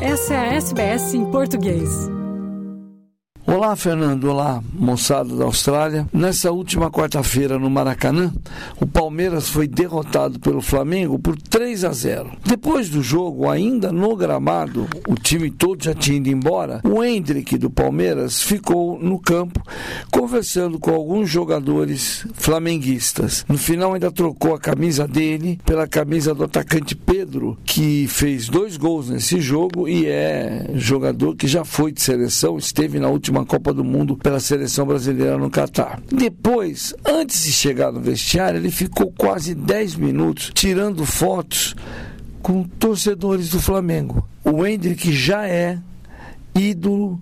Essa é a SBS em português. Olá, Fernando. Olá, moçada da Austrália. Nessa última quarta-feira no Maracanã, o Palmeiras foi derrotado pelo Flamengo por 3 a 0. Depois do jogo, ainda no gramado, o time todo já tinha ido embora. O Hendrick do Palmeiras ficou no campo conversando com alguns jogadores flamenguistas. No final, ainda trocou a camisa dele pela camisa do atacante Pedro, que fez dois gols nesse jogo e é jogador que já foi de seleção, esteve na última Copa do Mundo pela seleção brasileira no Catar. Depois, antes de chegar no vestiário, ele ficou quase 10 minutos tirando fotos com torcedores do Flamengo. O Hendrick já é ídolo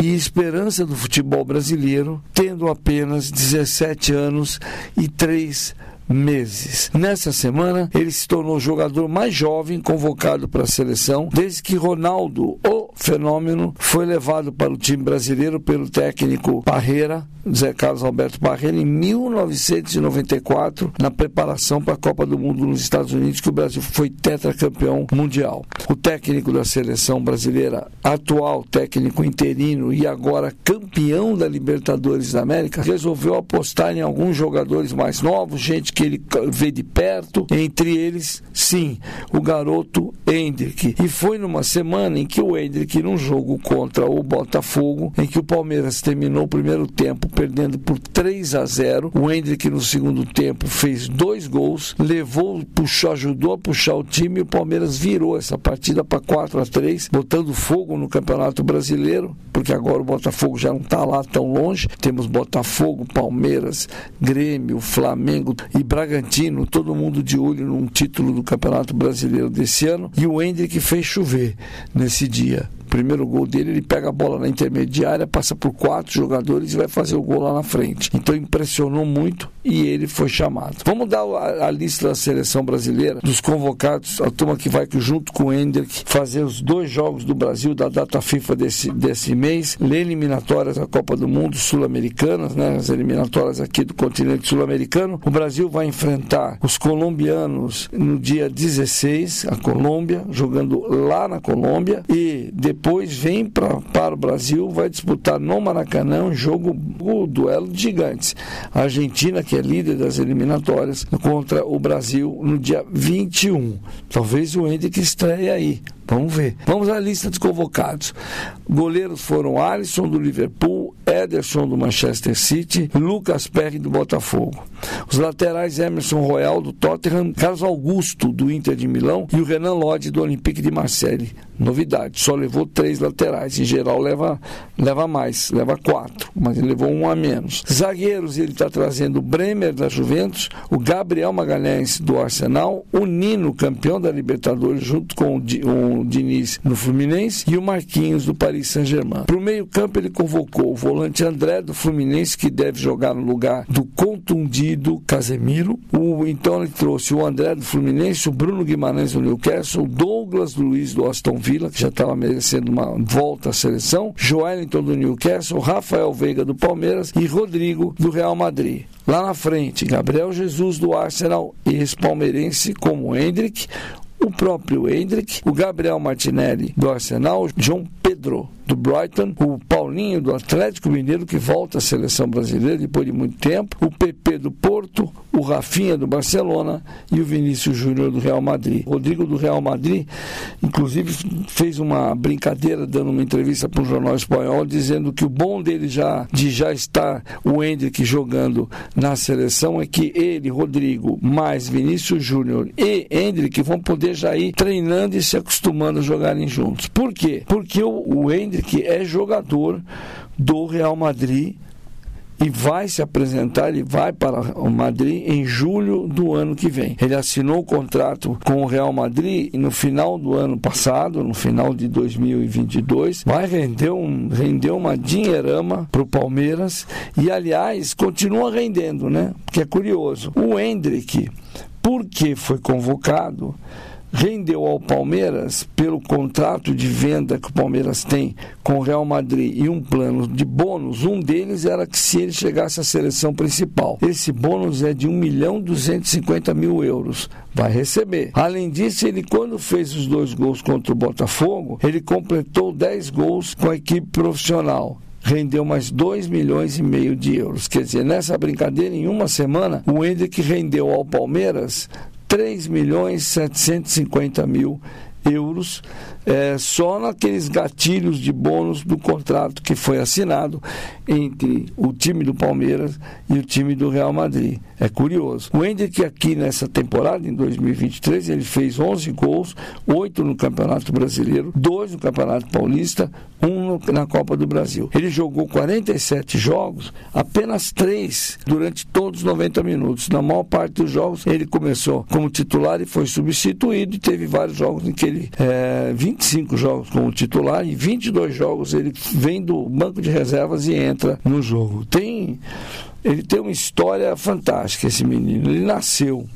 e esperança do futebol brasileiro, tendo apenas 17 anos e 3 meses. Nessa semana, ele se tornou o jogador mais jovem convocado para a seleção desde que Ronaldo, fenômeno, foi levado para o time brasileiro pelo técnico Parreira Zé Carlos Alberto Barreira em 1994, na preparação para a Copa do Mundo nos Estados Unidos, que o Brasil foi tetracampeão mundial. O técnico da seleção brasileira, atual técnico interino e agora campeão da Libertadores da América, resolveu apostar em alguns jogadores mais novos, gente que ele vê de perto, entre eles, sim, o garoto Hendrick. E foi numa semana em que o Hendrick, num jogo contra o Botafogo, em que o Palmeiras terminou o primeiro tempo perdendo por 3 a 0. O Hendrick no segundo tempo fez dois gols, levou, puxou, ajudou a puxar o time e o Palmeiras virou essa partida para 4 a 3, botando fogo no Campeonato Brasileiro, porque agora o Botafogo já não está lá tão longe. Temos Botafogo, Palmeiras, Grêmio, Flamengo e Bragantino, todo mundo de olho num título do Campeonato Brasileiro desse ano. E o Hendrick fez chover nesse dia primeiro gol dele, ele pega a bola na intermediária, passa por quatro jogadores e vai fazer o gol lá na frente. Então impressionou muito e ele foi chamado. Vamos dar a, a lista da seleção brasileira, dos convocados, a turma que vai junto com o Hendrick fazer os dois jogos do Brasil da data FIFA desse, desse mês, eliminatórias da Copa do Mundo sul-americanas, né, as eliminatórias aqui do continente sul-americano. O Brasil vai enfrentar os colombianos no dia 16, a Colômbia, jogando lá na Colômbia, e depois vem pra, para o Brasil, vai disputar no Maracanã um jogo, o duelo de gigantes. A Argentina, que é líder das eliminatórias, contra o Brasil no dia 21. Talvez o Hendrick estreie aí. Vamos ver. Vamos à lista de convocados. Goleiros foram Alisson do Liverpool, Ederson do Manchester City, Lucas Perry do Botafogo. Os laterais Emerson Royal do Tottenham, Carlos Augusto do Inter de Milão e o Renan Lodge do Olympique de Marseille. Novidade, só levou três laterais. Em geral leva, leva mais, leva quatro, mas ele levou um a menos. Zagueiros, ele está trazendo o Bremer da Juventus, o Gabriel Magalhães do Arsenal, o Nino, campeão da Libertadores, junto com o, o Diniz no Fluminense, e o Marquinhos do Paris Saint-Germain. Para o meio-campo, ele convocou o volante André do Fluminense, que deve jogar no lugar do contundido Casemiro. O, então ele trouxe o André do Fluminense, o Bruno Guimarães do Newcastle, o Douglas Luiz do Aston Villa, que já estava merecendo uma volta à seleção, Joelinton do Newcastle, Rafael Veiga do Palmeiras e Rodrigo do Real Madrid. Lá na frente, Gabriel Jesus do Arsenal, ex-palmeirense como Hendrick, o próprio Hendrick, o Gabriel Martinelli do Arsenal, João Pedro do Brighton, o Paulinho do Atlético Mineiro, que volta à seleção brasileira depois de muito tempo, o PP do Porto, o Rafinha do Barcelona e o Vinícius Júnior do Real Madrid. O Rodrigo do Real Madrid, inclusive, fez uma brincadeira dando uma entrevista para um jornal espanhol dizendo que o bom dele já de já estar o Hendrick jogando na seleção é que ele, Rodrigo, mais Vinícius Júnior e Hendrick vão poder já ir treinando e se acostumando a jogarem juntos. Por quê? Porque o, o Hendrick que é jogador do Real Madrid e vai se apresentar, ele vai para o Madrid em julho do ano que vem. Ele assinou o contrato com o Real Madrid e no final do ano passado, no final de 2022, vai render, um, render uma dinheirama para o Palmeiras e, aliás, continua rendendo, né? Que é curioso. O Hendrick, porque foi convocado, rendeu ao Palmeiras, pelo contrato de venda que o Palmeiras tem com o Real Madrid e um plano de bônus, um deles era que se ele chegasse à seleção principal. Esse bônus é de 1 milhão 250 mil euros. Vai receber. Além disso, ele quando fez os dois gols contra o Botafogo, ele completou 10 gols com a equipe profissional rendeu mais 2 milhões e meio de euros. Quer dizer, nessa brincadeira, em uma semana, o Hendrick rendeu ao Palmeiras 3 milhões 750 mil euros é, só naqueles gatilhos de bônus do contrato que foi assinado entre o time do Palmeiras e o time do Real Madrid. É curioso. O Hendrick aqui nessa temporada, em 2023, ele fez 11 gols, 8 no Campeonato Brasileiro, 2 no Campeonato Paulista, 1 na Copa do Brasil. Ele jogou 47 jogos, apenas 3 durante todos os 90 minutos. Na maior parte dos jogos, ele começou como titular e foi substituído e teve vários jogos em que ele, é, 25 jogos como titular e 22 jogos ele vem do banco de reservas e entra no jogo. Tem ele tem uma história fantástica, esse menino. Ele nasceu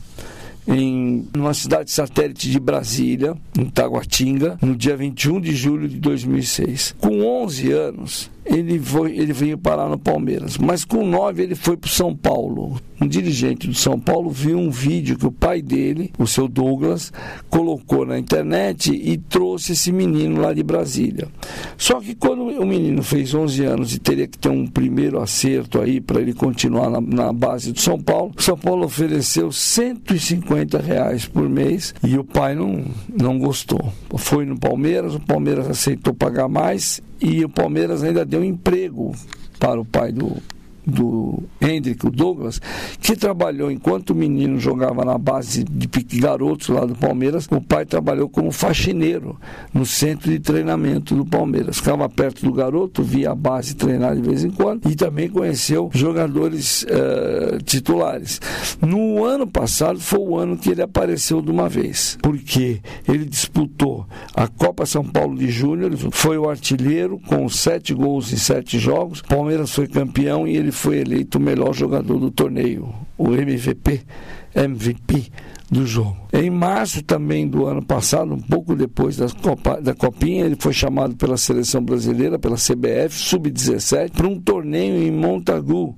em uma cidade satélite de Brasília, em Taguatinga, no dia 21 de julho de 2006. Com 11 anos, ele, foi, ele veio parar no Palmeiras. Mas com nove ele foi para São Paulo. Um dirigente do São Paulo viu um vídeo que o pai dele, o seu Douglas, colocou na internet e trouxe esse menino lá de Brasília. Só que quando o menino fez 11 anos e teria que ter um primeiro acerto aí para ele continuar na, na, base do São Paulo, São Paulo ofereceu 150 reais por mês e o pai não, não gostou. Foi no Palmeiras, o Palmeiras aceitou pagar mais e o Palmeiras ainda deu emprego para o pai do, do Hendrick, o Douglas, que trabalhou enquanto o menino jogava na base de garotos lá do Palmeiras, o pai trabalhou como faxineiro no centro de treinamento do Palmeiras. Ficava perto do garoto, via a base treinar de vez em quando e também conheceu jogadores uh, titulares. No ano passado foi o ano que ele apareceu de uma vez, porque ele disputou a Copa São Paulo de Júnior, foi o artilheiro com sete gols em sete jogos, Palmeiras foi campeão e ele foi eleito o melhor jogador do torneio, o MVP, MVP do jogo. Em março também do ano passado, um pouco depois da, Copa, da Copinha, ele foi chamado pela seleção brasileira, pela CBF, sub-17, para um torneio em Montagu,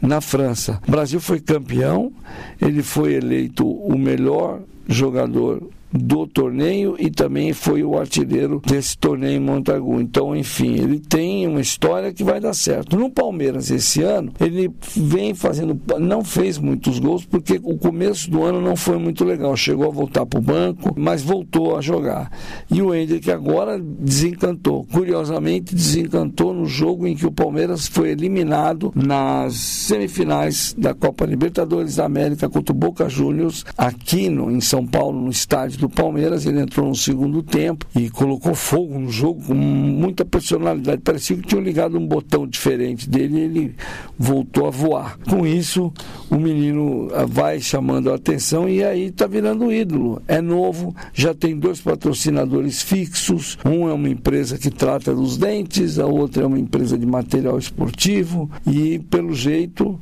na França. O Brasil foi campeão, ele foi eleito o melhor jogador do torneio e também foi o artilheiro desse torneio em Montagu. Então, enfim, ele tem uma história que vai dar certo. No Palmeiras esse ano, ele vem fazendo, não fez muitos gols porque o começo do ano não foi muito legal. Chegou a voltar para o banco, mas voltou a jogar. E o Hendrick agora desencantou. Curiosamente, desencantou no jogo em que o Palmeiras foi eliminado nas semifinais da Copa Libertadores da América contra o Boca Juniors aqui no, em São Paulo, no estádio do Palmeiras, ele entrou no segundo tempo e colocou fogo no jogo com muita personalidade. Parecia que tinham ligado um botão diferente dele e ele voltou a voar. Com isso, o menino ah, vai chamando a atenção e aí está virando ídolo. É novo, já tem dois patrocinadores fixos. Um é uma empresa que trata dos dentes, a outra é uma empresa de material esportivo e, pelo jeito,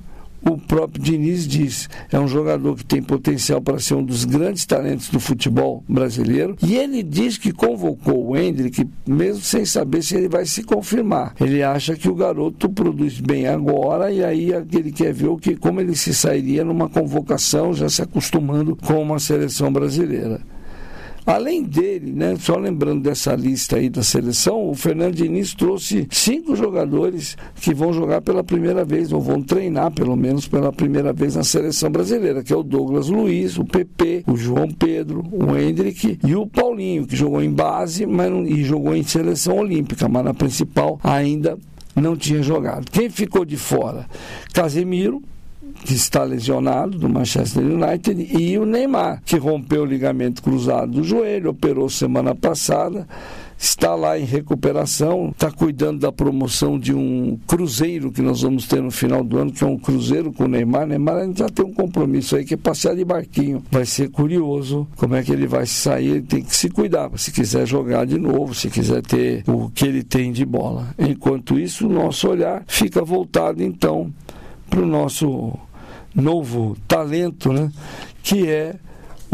o próprio Diniz diz, é um jogador que tem potencial para ser um dos grandes talentos do futebol brasileiro. E ele diz que convocou o Hendrick, mesmo sem saber se ele vai se confirmar. Ele acha que o garoto produz bem agora e aí ele quer ver o que, como ele se sairia numa convocação, já se acostumando com uma seleção brasileira. Além dele, né, só lembrando dessa lista aí da seleção, o Fernando Diniz trouxe cinco jogadores que vão jogar pela primeira vez, ou vão treinar pelo menos pela primeira vez na seleção brasileira, que é o Douglas Luiz, o PP, o João Pedro, o Hendrick e o Paulinho, que jogou em base mas não, e jogou em seleção olímpica, mas na principal ainda não tinha jogado. Quem ficou de fora? Casemiro, que está lesionado do Manchester United, e o Neymar, que rompeu o ligamento cruzado do joelho, operou semana passada, está lá em recuperação, está cuidando da promoção de um cruzeiro que nós vamos ter no final do ano, que é um cruzeiro com o Neymar. Neymar já tem um compromisso aí que é passear de barquinho. Vai ser curioso como é que ele vai sair, ele tem que se cuidar, se quiser jogar de novo, se quiser ter o que ele tem de bola. Enquanto isso, o nosso olhar fica voltado então para o nosso novo talento, né? que é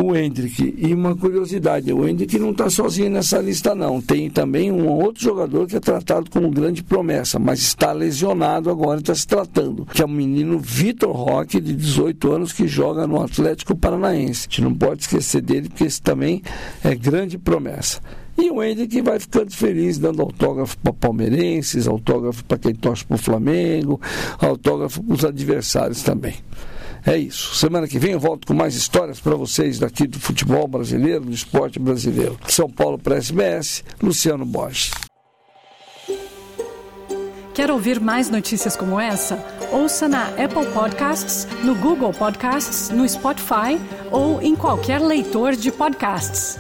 o Hendrick. E uma curiosidade, o Hendrick não está sozinho nessa lista não. Tem também um outro jogador que é tratado como grande promessa, mas está lesionado agora, está se tratando, que é o menino Vitor Roque, de 18 anos, que joga no Atlético Paranaense. A gente não pode esquecer dele, porque esse também é grande promessa. E o Hendrick vai ficando feliz, dando autógrafo para palmeirenses, autógrafo para quem torce para o Flamengo, autógrafo para os adversários também. É isso. Semana que vem eu volto com mais histórias para vocês daqui do futebol brasileiro, do esporte brasileiro. São Paulo para SBS, Luciano Borges. Quer ouvir mais notícias como essa? Ouça na Apple Podcasts, no Google Podcasts, no Spotify ou em qualquer leitor de podcasts.